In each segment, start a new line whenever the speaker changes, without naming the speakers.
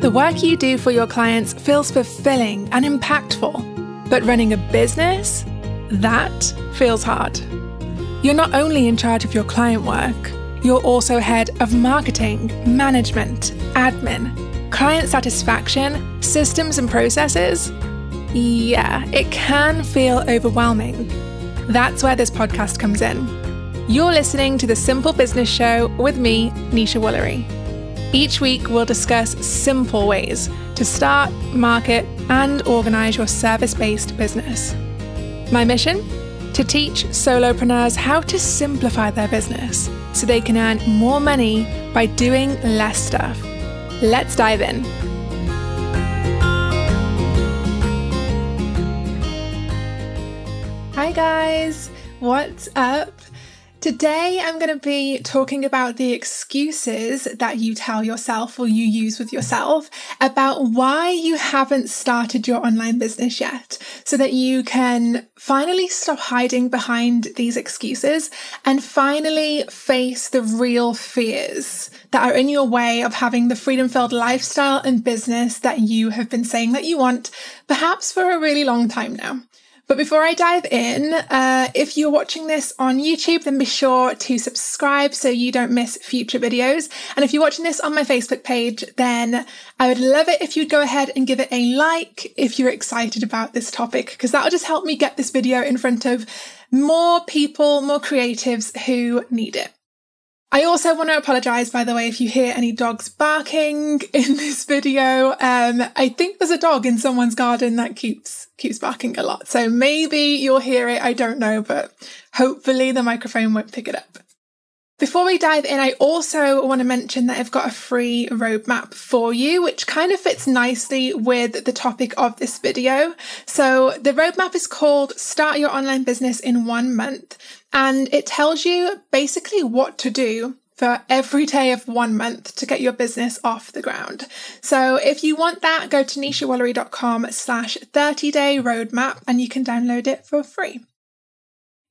The work you do for your clients feels fulfilling and impactful, but running a business? That feels hard. You're not only in charge of your client work, you're also head of marketing, management, admin, client satisfaction, systems and processes. Yeah, it can feel overwhelming. That's where this podcast comes in. You're listening to the Simple Business Show with me, Nesha Woolery. Each week, we'll discuss simple ways to start, market, and organize your service based business. My mission? To teach solopreneurs how to simplify their business so they can earn more money by doing less stuff. Let's dive in. Hi, guys. What's up? Today, I'm going to be talking about the excuses that you tell yourself or you use with yourself about why you haven't started your online business yet so that you can finally stop hiding behind these excuses and finally face the real fears that are in your way of having the freedom filled lifestyle and business that you have been saying that you want, perhaps for a really long time now. But before I dive in, uh, if you're watching this on YouTube, then be sure to subscribe so you don't miss future videos. And if you're watching this on my Facebook page, then I would love it if you'd go ahead and give it a like if you're excited about this topic, because that'll just help me get this video in front of more people, more creatives who need it. I also want to apologize, by the way, if you hear any dogs barking in this video. Um, I think there's a dog in someone's garden that keeps keeps barking a lot, so maybe you'll hear it. I don't know, but hopefully the microphone won't pick it up. Before we dive in, I also want to mention that I've got a free roadmap for you, which kind of fits nicely with the topic of this video. So the roadmap is called Start Your Online Business in One Month, and it tells you basically what to do for every day of one month to get your business off the ground. So if you want that, go to neshawoolery.com slash 30 day roadmap and you can download it for free.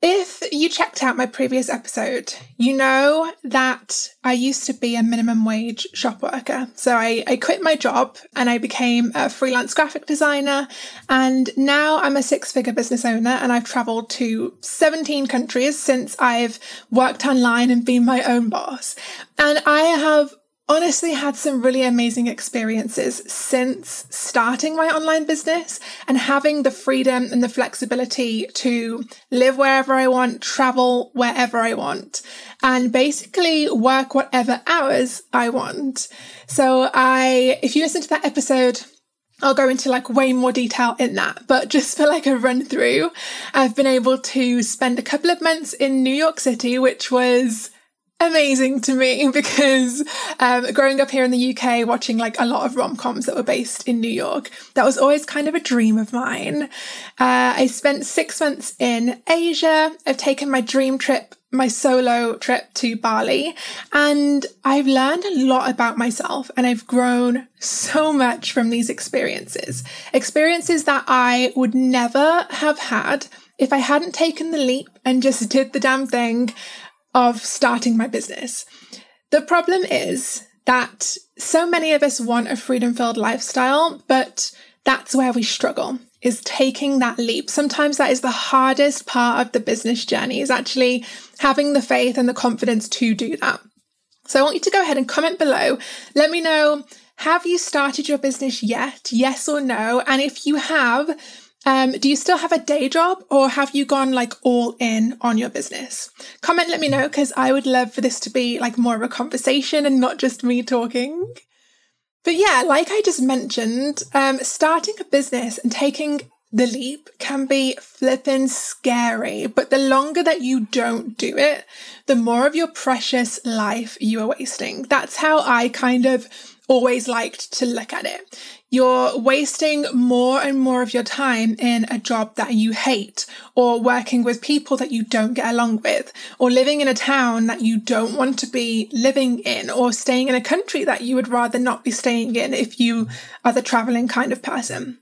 If you checked out my previous episode, you know that I used to be a minimum wage shop worker. So I, I quit my job and I became a freelance graphic designer. And now I'm a six figure business owner and I've traveled to 17 countries since I've worked online and been my own boss. And I have honestly had some really amazing experiences since starting my online business and having the freedom and the flexibility to live wherever I want, travel wherever I want, and basically work whatever hours I want. So I, if you listen to that episode, I'll go into like way more detail in that, but just for like a run through, I've been able to spend a couple of months in New York City, which was amazing to me because um, growing up here in the UK, watching like a lot of rom coms that were based in New York, that was always kind of a dream of mine. Uh, I spent six months in Asia. I've taken my dream trip, my solo trip to Bali, and I've learned a lot about myself and I've grown so much from these experiences. Experiences that I would never have had if I hadn't taken the leap and just did the damn thing of starting my business. The problem is that so many of us want a freedom filled lifestyle, but that's where we struggle is taking that leap. Sometimes that is the hardest part of the business journey is actually having the faith and the confidence to do that. So I want you to go ahead and comment below. Let me know, have you started your business yet? Yes or no? And if you have, um, do you still have a day job or have you gone like all in on your business? Comment, let me know because I would love for this to be like more of a conversation and not just me talking. But yeah, like I just mentioned, um, starting a business and taking the leap can be flippin' scary, but the longer that you don't do it, the more of your precious life you are wasting. That's how I kind of always liked to look at it. You're wasting more and more of your time in a job that you hate, or working with people that you don't get along with, or living in a town that you don't want to be living in, or staying in a country that you would rather not be staying in if you are the traveling kind of person.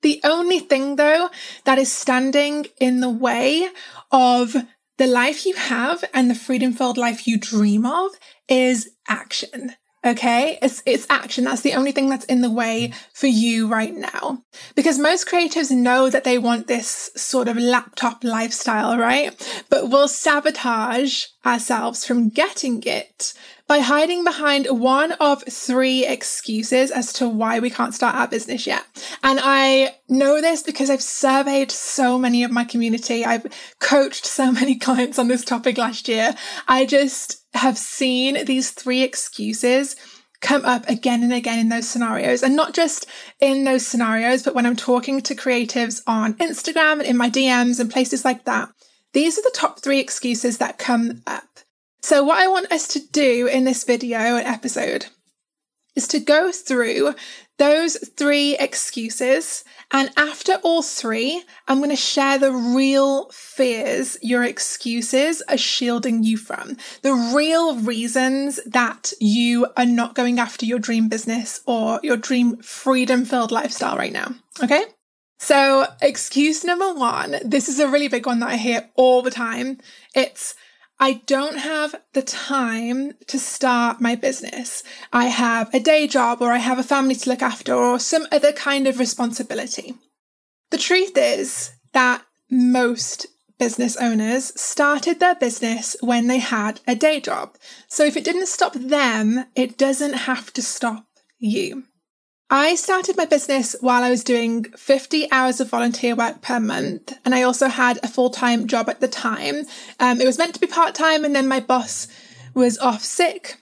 The only thing though that is standing in the way of the life you have and the freedom filled life you dream of is action. Okay. It's, it's action. That's the only thing that's in the way for you right now. Because most creatives know that they want this sort of laptop lifestyle, right? But we'll sabotage ourselves from getting it by hiding behind one of three excuses as to why we can't start our business yet. And I know this because I've surveyed so many of my community. I've coached so many clients on this topic last year. I just have seen these three excuses come up again and again in those scenarios. And not just in those scenarios, but when I'm talking to creatives on Instagram and in my DMs and places like that. These are the top three excuses that come up. So, what I want us to do in this video and episode is to go through those three excuses. And after all three, I'm going to share the real fears your excuses are shielding you from, the real reasons that you are not going after your dream business or your dream freedom filled lifestyle right now. Okay. So, excuse number one, this is a really big one that I hear all the time. It's, I don't have the time to start my business. I have a day job or I have a family to look after or some other kind of responsibility. The truth is that most business owners started their business when they had a day job. So if it didn't stop them, it doesn't have to stop you. I started my business while I was doing 50 hours of volunteer work per month, and I also had a full time job at the time. Um, it was meant to be part time, and then my boss was off sick.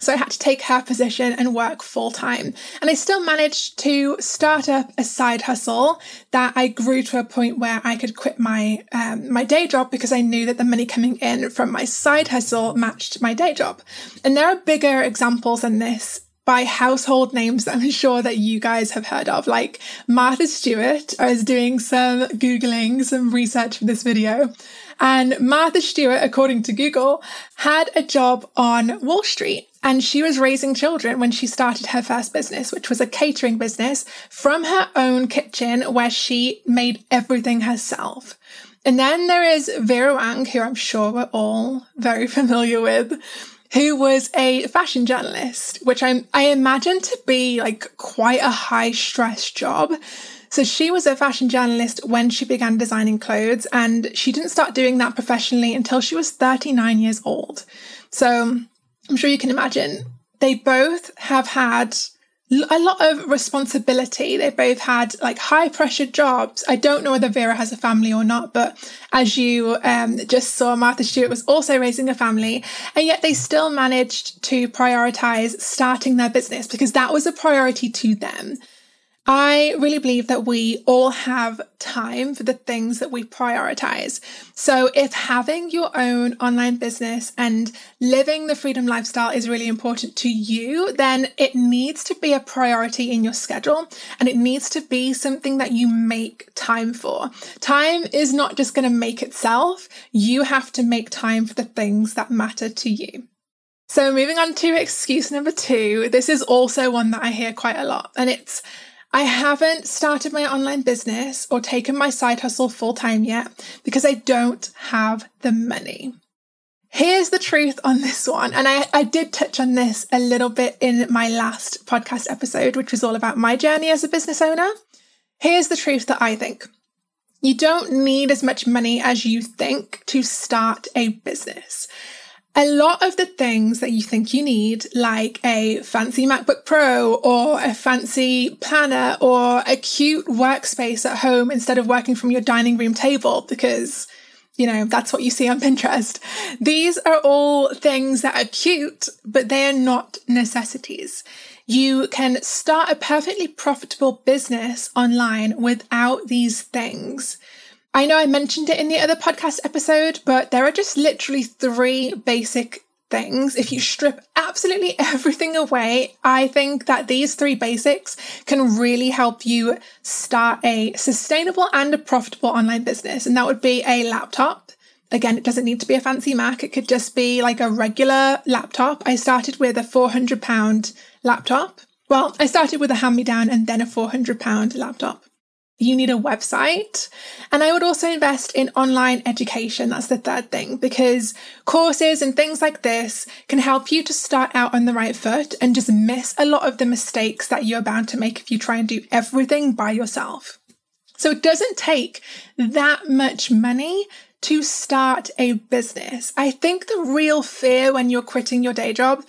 So I had to take her position and work full time. And I still managed to start up a side hustle that I grew to a point where I could quit my um, my day job because I knew that the money coming in from my side hustle matched my day job. And there are bigger examples than this by household names that I'm sure that you guys have heard of, like Martha Stewart. I was doing some Googling, some research for this video. And Martha Stewart, according to Google, had a job on Wall Street and she was raising children when she started her first business, which was a catering business from her own kitchen where she made everything herself. And then there is Vera Wang, who I'm sure we're all very familiar with who was a fashion journalist, which I, I imagine to be like quite a high stress job. So she was a fashion journalist when she began designing clothes, and she didn't start doing that professionally until she was 39 years old. So I'm sure you can imagine they both have had a lot of responsibility. They both had like high pressure jobs. I don't know whether Vera has a family or not, but as you um, just saw, Martha Stewart was also raising a family, and yet they still managed to prioritize starting their business because that was a priority to them. I really believe that we all have time for the things that we prioritize. So if having your own online business and living the freedom lifestyle is really important to you, then it needs to be a priority in your schedule and it needs to be something that you make time for. Time is not just going to make itself. You have to make time for the things that matter to you. So moving on to excuse number two, this is also one that I hear quite a lot and it's I haven't started my online business or taken my side hustle full time yet because I don't have the money. Here's the truth on this one. And I, I did touch on this a little bit in my last podcast episode, which was all about my journey as a business owner. Here's the truth that I think. You don't need as much money as you think to start a business a lot of the things that you think you need, like a fancy MacBook Pro or a fancy planner or a cute workspace at home instead of working from your dining room table, because, you know, that's what you see on Pinterest. These are all things that are cute, but they are not necessities. You can start a perfectly profitable business online without these things. I know I mentioned it in the other podcast episode, but there are just literally three basic things. If you strip absolutely everything away, I think that these three basics can really help you start a sustainable and a profitable online business. And that would be a laptop. Again, it doesn't need to be a fancy Mac. It could just be like a regular laptop. I started with a 400 pound laptop. Well, I started with a hand me down and then a 400 pound laptop. You need a website. And I would also invest in online education. That's the third thing, because courses and things like this can help you to start out on the right foot and just miss a lot of the mistakes that you're bound to make if you try and do everything by yourself. So it doesn't take that much money to start a business. I think the real fear when you're quitting your day job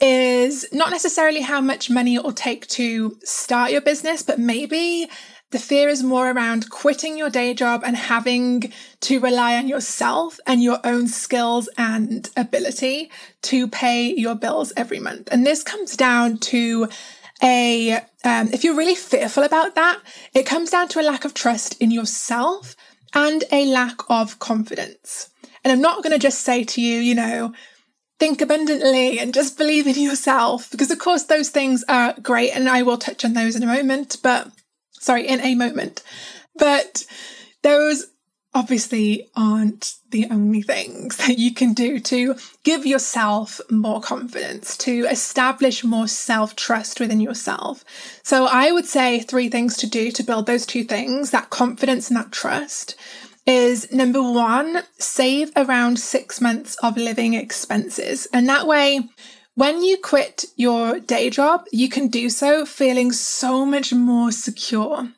is not necessarily how much money it will take to start your business, but maybe the fear is more around quitting your day job and having to rely on yourself and your own skills and ability to pay your bills every month. And this comes down to a, um, if you're really fearful about that, it comes down to a lack of trust in yourself and a lack of confidence. And I'm not going to just say to you, you know, think abundantly and just believe in yourself, because of course those things are great. And I will touch on those in a moment, but sorry, in a moment. But those obviously aren't the only things that you can do to give yourself more confidence, to establish more self trust within yourself. So I would say three things to do to build those two things, that confidence and that trust is number one, save around six months of living expenses. And that way, when you quit your day job, you can do so feeling so much more secure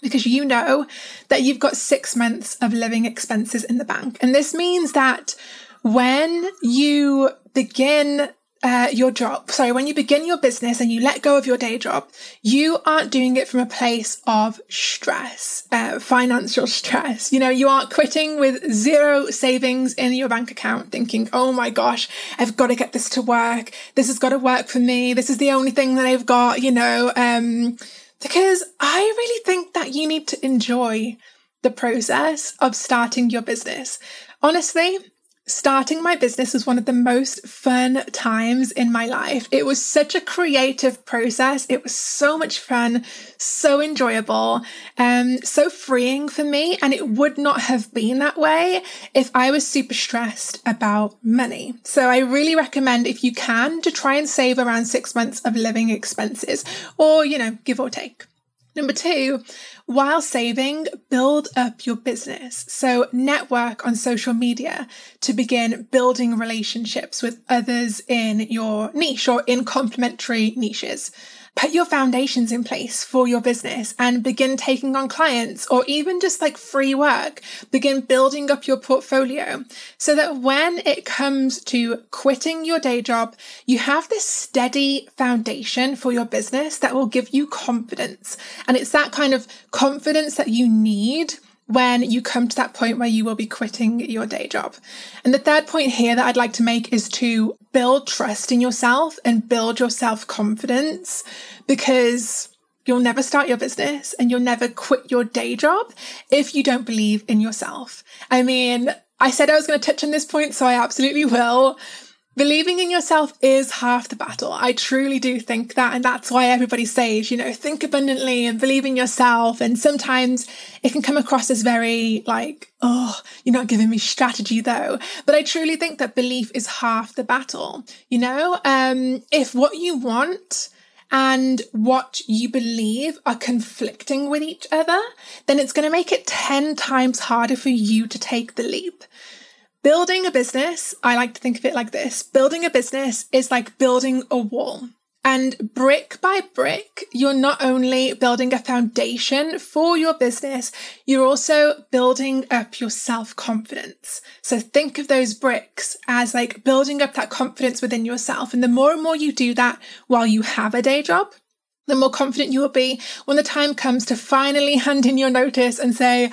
because you know that you've got six months of living expenses in the bank. And this means that when you begin uh, your job, sorry, when you begin your business and you let go of your day job, you aren't doing it from a place of stress, uh, financial stress. You know, you aren't quitting with zero savings in your bank account thinking, oh my gosh, I've got to get this to work. This has got to work for me. This is the only thing that I've got, you know, um, because I really think that you need to enjoy the process of starting your business. Honestly, starting my business was one of the most fun times in my life. It was such a creative process. It was so much fun, so enjoyable, um, so freeing for me. And it would not have been that way if I was super stressed about money. So I really recommend if you can to try and save around six months of living expenses or, you know, give or take. Number two, while saving, build up your business. So network on social media to begin building relationships with others in your niche or in complementary niches put your foundations in place for your business and begin taking on clients or even just like free work. Begin building up your portfolio so that when it comes to quitting your day job, you have this steady foundation for your business that will give you confidence. And it's that kind of confidence that you need when you come to that point where you will be quitting your day job. And the third point here that I'd like to make is to build trust in yourself and build your self confidence because you'll never start your business and you'll never quit your day job if you don't believe in yourself. I mean, I said I was going to touch on this point, so I absolutely will. Believing in yourself is half the battle. I truly do think that. And that's why everybody says, you know, think abundantly and believe in yourself. And sometimes it can come across as very like, oh, you're not giving me strategy though. But I truly think that belief is half the battle. You know, um, if what you want and what you believe are conflicting with each other, then it's going to make it 10 times harder for you to take the leap. Building a business, I like to think of it like this building a business is like building a wall. And brick by brick, you're not only building a foundation for your business, you're also building up your self confidence. So think of those bricks as like building up that confidence within yourself. And the more and more you do that while you have a day job, the more confident you will be when the time comes to finally hand in your notice and say,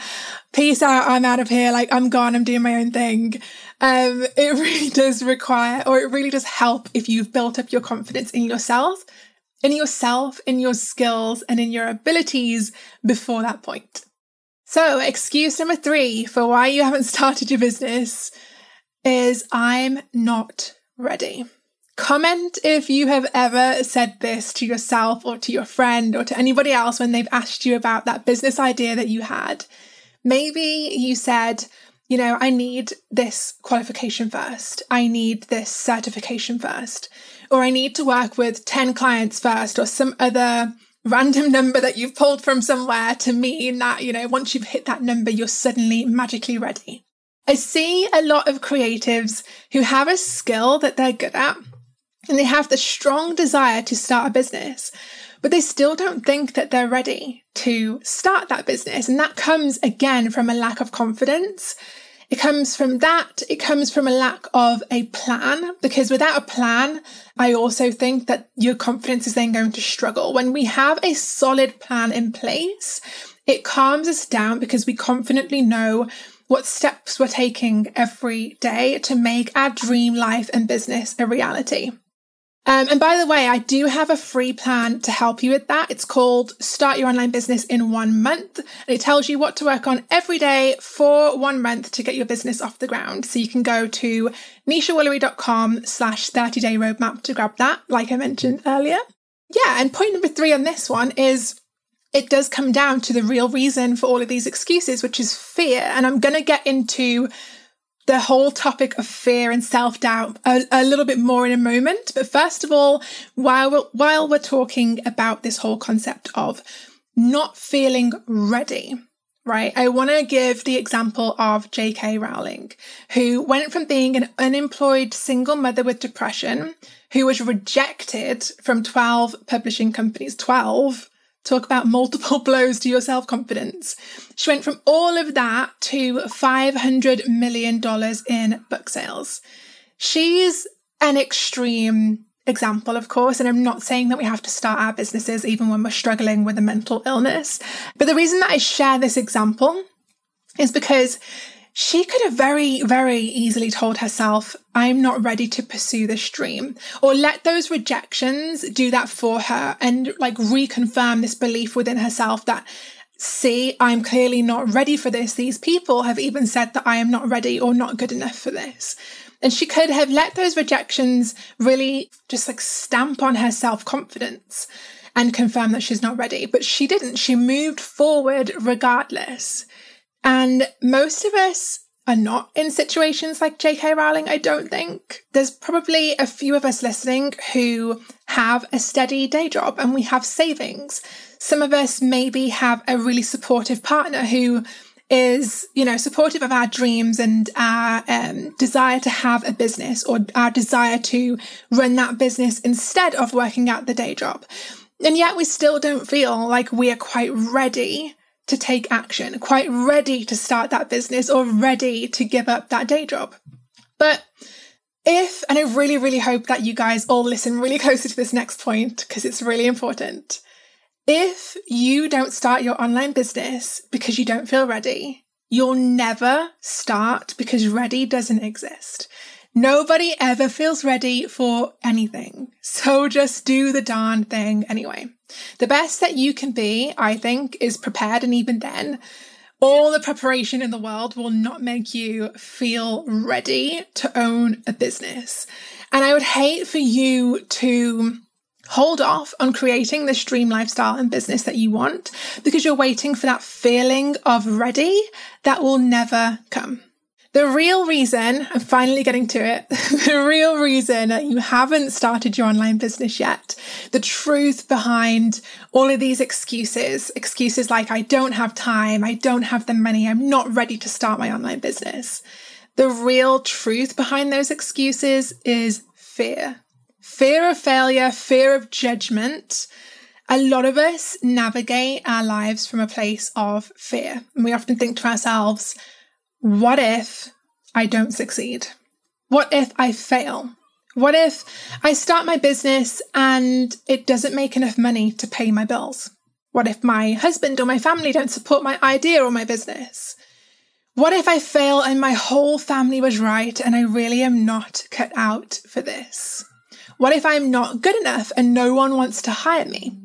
peace out, I'm out of here. Like I'm gone. I'm doing my own thing. Um, it really does require, or it really does help if you've built up your confidence in yourself, in yourself, in your skills and in your abilities before that point. So excuse number three for why you haven't started your business is I'm not ready. Comment if you have ever said this to yourself or to your friend or to anybody else when they've asked you about that business idea that you had. Maybe you said, you know, I need this qualification first. I need this certification first. Or I need to work with 10 clients first or some other random number that you've pulled from somewhere to mean that, you know, once you've hit that number, you're suddenly magically ready. I see a lot of creatives who have a skill that they're good at and they have the strong desire to start a business, but they still don't think that they're ready to start that business. And that comes again from a lack of confidence. It comes from that. It comes from a lack of a plan because without a plan, I also think that your confidence is then going to struggle. When we have a solid plan in place, it calms us down because we confidently know what steps we're taking every day to make our dream life and business a reality. Um, and by the way, I do have a free plan to help you with that. It's called Start Your Online Business in One Month. And it tells you what to work on every day for one month to get your business off the ground. So you can go to neshawoolery.com slash 30 day roadmap to grab that, like I mentioned earlier. Yeah. And point number three on this one is it does come down to the real reason for all of these excuses, which is fear. And I'm going to get into the whole topic of fear and self doubt a, a, little bit more in a moment. But first of all, while we're, while we're talking about this whole concept of not feeling ready, right? I want to give the example of J.K. Rowling, who went from being an unemployed single mother with depression, who was rejected from 12 publishing companies, 12 talk about multiple blows to your self confidence. She went from all of that to $500 million in book sales. She's an extreme example, of course, and I'm not saying that we have to start our businesses even when we're struggling with a mental illness. But the reason that I share this example is because she could have very, very easily told herself, I'm not ready to pursue this dream, or let those rejections do that for her and like reconfirm this belief within herself that, see, I'm clearly not ready for this. These people have even said that I am not ready or not good enough for this. And she could have let those rejections really just like stamp on her self confidence and confirm that she's not ready. But she didn't. She moved forward regardless. And most of us are not in situations like J.K. Rowling, I don't think. There's probably a few of us listening who have a steady day job and we have savings. Some of us maybe have a really supportive partner who is, you know, supportive of our dreams and our um, desire to have a business or our desire to run that business instead of working at the day job. And yet we still don't feel like we are quite ready to take action, quite ready to start that business or ready to give up that day job. But if, and I really, really hope that you guys all listen really closely to this next point because it's really important. If you don't start your online business because you don't feel ready, you'll never start because ready doesn't exist. Nobody ever feels ready for anything. So just do the darn thing anyway. The best that you can be, I think, is prepared. And even then, all the preparation in the world will not make you feel ready to own a business. And I would hate for you to hold off on creating this dream lifestyle and business that you want because you're waiting for that feeling of ready that will never come. The real reason, I'm finally getting to it, the real reason that you haven't started your online business yet, the truth behind all of these excuses, excuses like, I don't have time, I don't have the money, I'm not ready to start my online business. The real truth behind those excuses is fear. Fear of failure, fear of judgment. A lot of us navigate our lives from a place of fear. And we often think to ourselves, what if I don't succeed? What if I fail? What if I start my business and it doesn't make enough money to pay my bills? What if my husband or my family don't support my idea or my business? What if I fail and my whole family was right and I really am not cut out for this? What if I'm not good enough and no one wants to hire me?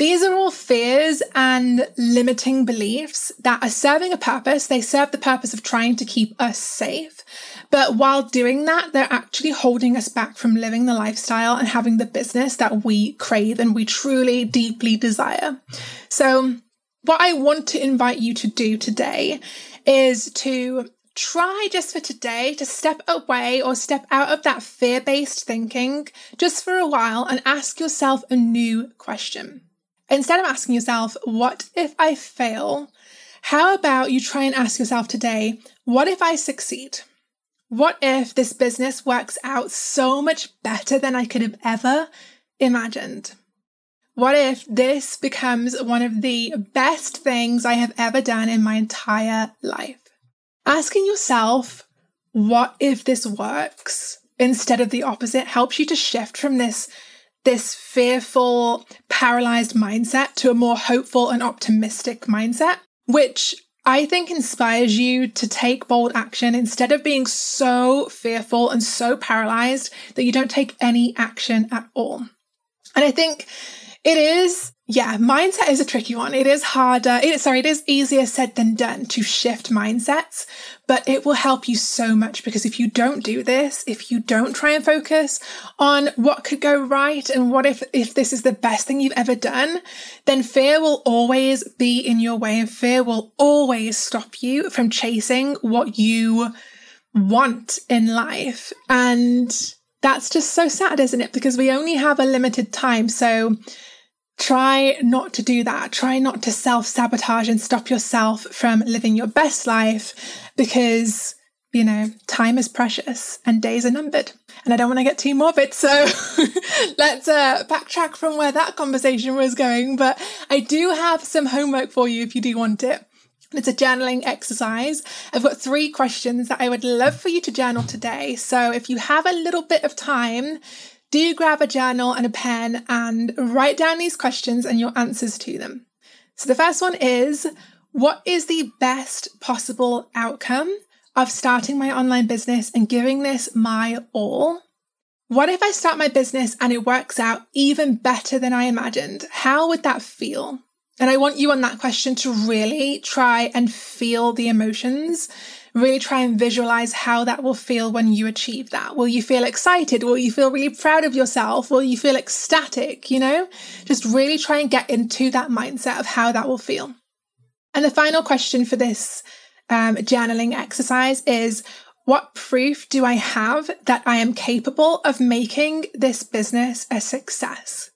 These are all fears and limiting beliefs that are serving a purpose. They serve the purpose of trying to keep us safe. But while doing that, they're actually holding us back from living the lifestyle and having the business that we crave and we truly deeply desire. So what I want to invite you to do today is to try just for today to step away or step out of that fear based thinking just for a while and ask yourself a new question. Instead of asking yourself, what if I fail? How about you try and ask yourself today, what if I succeed? What if this business works out so much better than I could have ever imagined? What if this becomes one of the best things I have ever done in my entire life? Asking yourself, what if this works instead of the opposite helps you to shift from this this fearful, paralyzed mindset to a more hopeful and optimistic mindset, which I think inspires you to take bold action instead of being so fearful and so paralyzed that you don't take any action at all. And I think it is yeah, mindset is a tricky one. It is harder. It, sorry, it is easier said than done to shift mindsets, but it will help you so much because if you don't do this, if you don't try and focus on what could go right and what if, if this is the best thing you've ever done, then fear will always be in your way and fear will always stop you from chasing what you want in life. And that's just so sad, isn't it? Because we only have a limited time. So, try not to do that. Try not to self sabotage and stop yourself from living your best life because, you know, time is precious and days are numbered. And I don't want to get too morbid. So let's uh, backtrack from where that conversation was going. But I do have some homework for you if you do want it. It's a journaling exercise. I've got three questions that I would love for you to journal today. So if you have a little bit of time, do grab a journal and a pen and write down these questions and your answers to them. So the first one is What is the best possible outcome of starting my online business and giving this my all? What if I start my business and it works out even better than I imagined? How would that feel? And I want you on that question to really try and feel the emotions really try and visualize how that will feel when you achieve that. Will you feel excited? Will you feel really proud of yourself? Will you feel ecstatic? You know, just really try and get into that mindset of how that will feel. And the final question for this um, journaling exercise is what proof do I have that I am capable of making this business a success?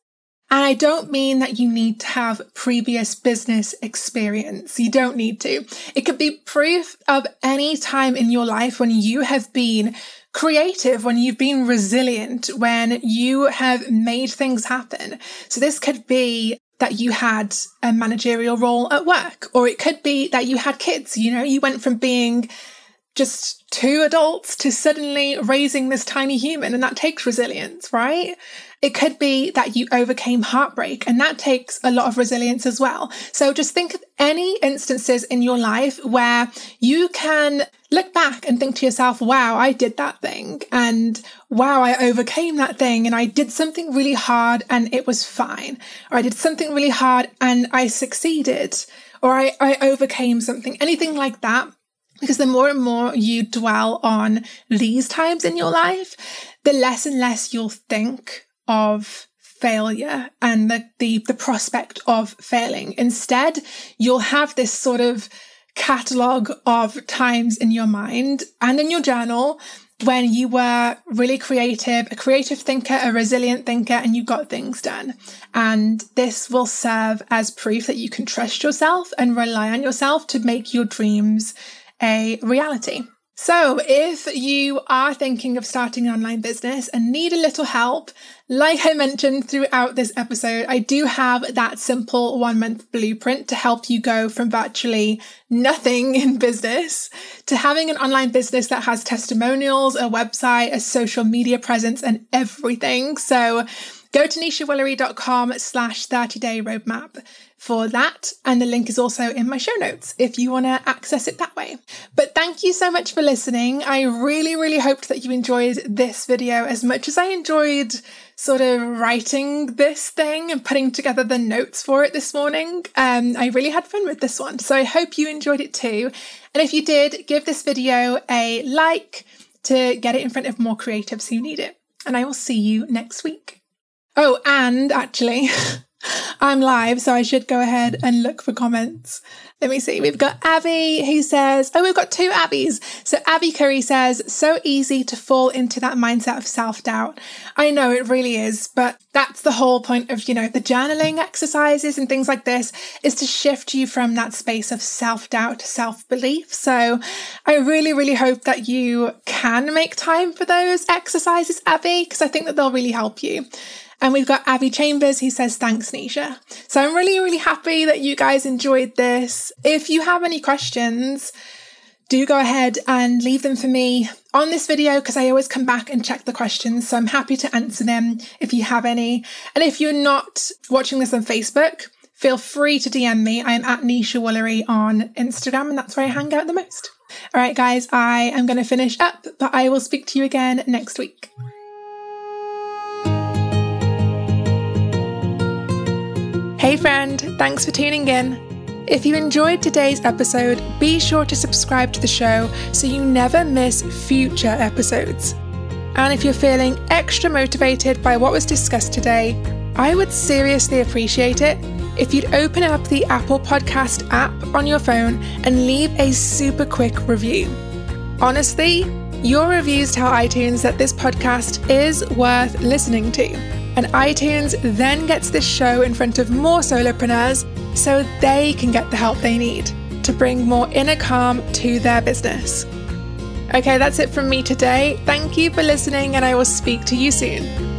And I don't mean that you need to have previous business experience. You don't need to. It could be proof of any time in your life when you have been creative, when you've been resilient, when you have made things happen. So this could be that you had a managerial role at work, or it could be that you had kids. You know, you went from being just two adults to suddenly raising this tiny human, and that takes resilience, right? It could be that you overcame heartbreak and that takes a lot of resilience as well. So just think of any instances in your life where you can look back and think to yourself, wow, I did that thing and wow, I overcame that thing and I did something really hard and it was fine. Or I did something really hard and I succeeded or I, I overcame something, anything like that. Because the more and more you dwell on these times in your life, the less and less you'll think of failure and the, the, the prospect of failing. Instead, you'll have this sort of catalogue of times in your mind and in your journal when you were really creative, a creative thinker, a resilient thinker, and you got things done. And this will serve as proof that you can trust yourself and rely on yourself to make your dreams a reality. So, if you are thinking of starting an online business and need a little help, like I mentioned throughout this episode, I do have that simple one month blueprint to help you go from virtually nothing in business to having an online business that has testimonials, a website, a social media presence, and everything. So, go to neshawoolery.com slash 30 day roadmap for that. And the link is also in my show notes if you want to access it that way. But thank you so much for listening. I really, really hoped that you enjoyed this video as much as I enjoyed sort of writing this thing and putting together the notes for it this morning. Um, I really had fun with this one. So I hope you enjoyed it too. And if you did, give this video a like to get it in front of more creatives who need it. And I will see you next week. Oh, and actually, I'm live, so I should go ahead and look for comments. Let me see. We've got Abby who says, Oh, we've got two Abbies. So Abby Curry says, So easy to fall into that mindset of self doubt. I know it really is, but that's the whole point of, you know, the journaling exercises and things like this is to shift you from that space of self doubt to self belief. So I really, really hope that you can make time for those exercises, Abby, because I think that they'll really help you. And we've got Abby Chambers who says, Thanks, Nesha. So I'm really, really happy that you guys enjoyed this. If you have any questions, do go ahead and leave them for me on this video because I always come back and check the questions. So I'm happy to answer them if you have any. And if you're not watching this on Facebook, feel free to DM me. I am at Nesha Woolery on Instagram, and that's where I hang out the most. All right, guys, I am going to finish up, but I will speak to you again next week. Hey, friend, thanks for tuning in. If you enjoyed today's episode, be sure to subscribe to the show so you never miss future episodes. And if you're feeling extra motivated by what was discussed today, I would seriously appreciate it if you'd open up the Apple Podcast app on your phone and leave a super quick review. Honestly, your reviews tell iTunes that this podcast is worth listening to and iTunes then gets this show in front of more solopreneurs so they can get the help they need to bring more inner calm to their business. Okay, that's it from me today. Thank you for listening, and I will speak to you soon.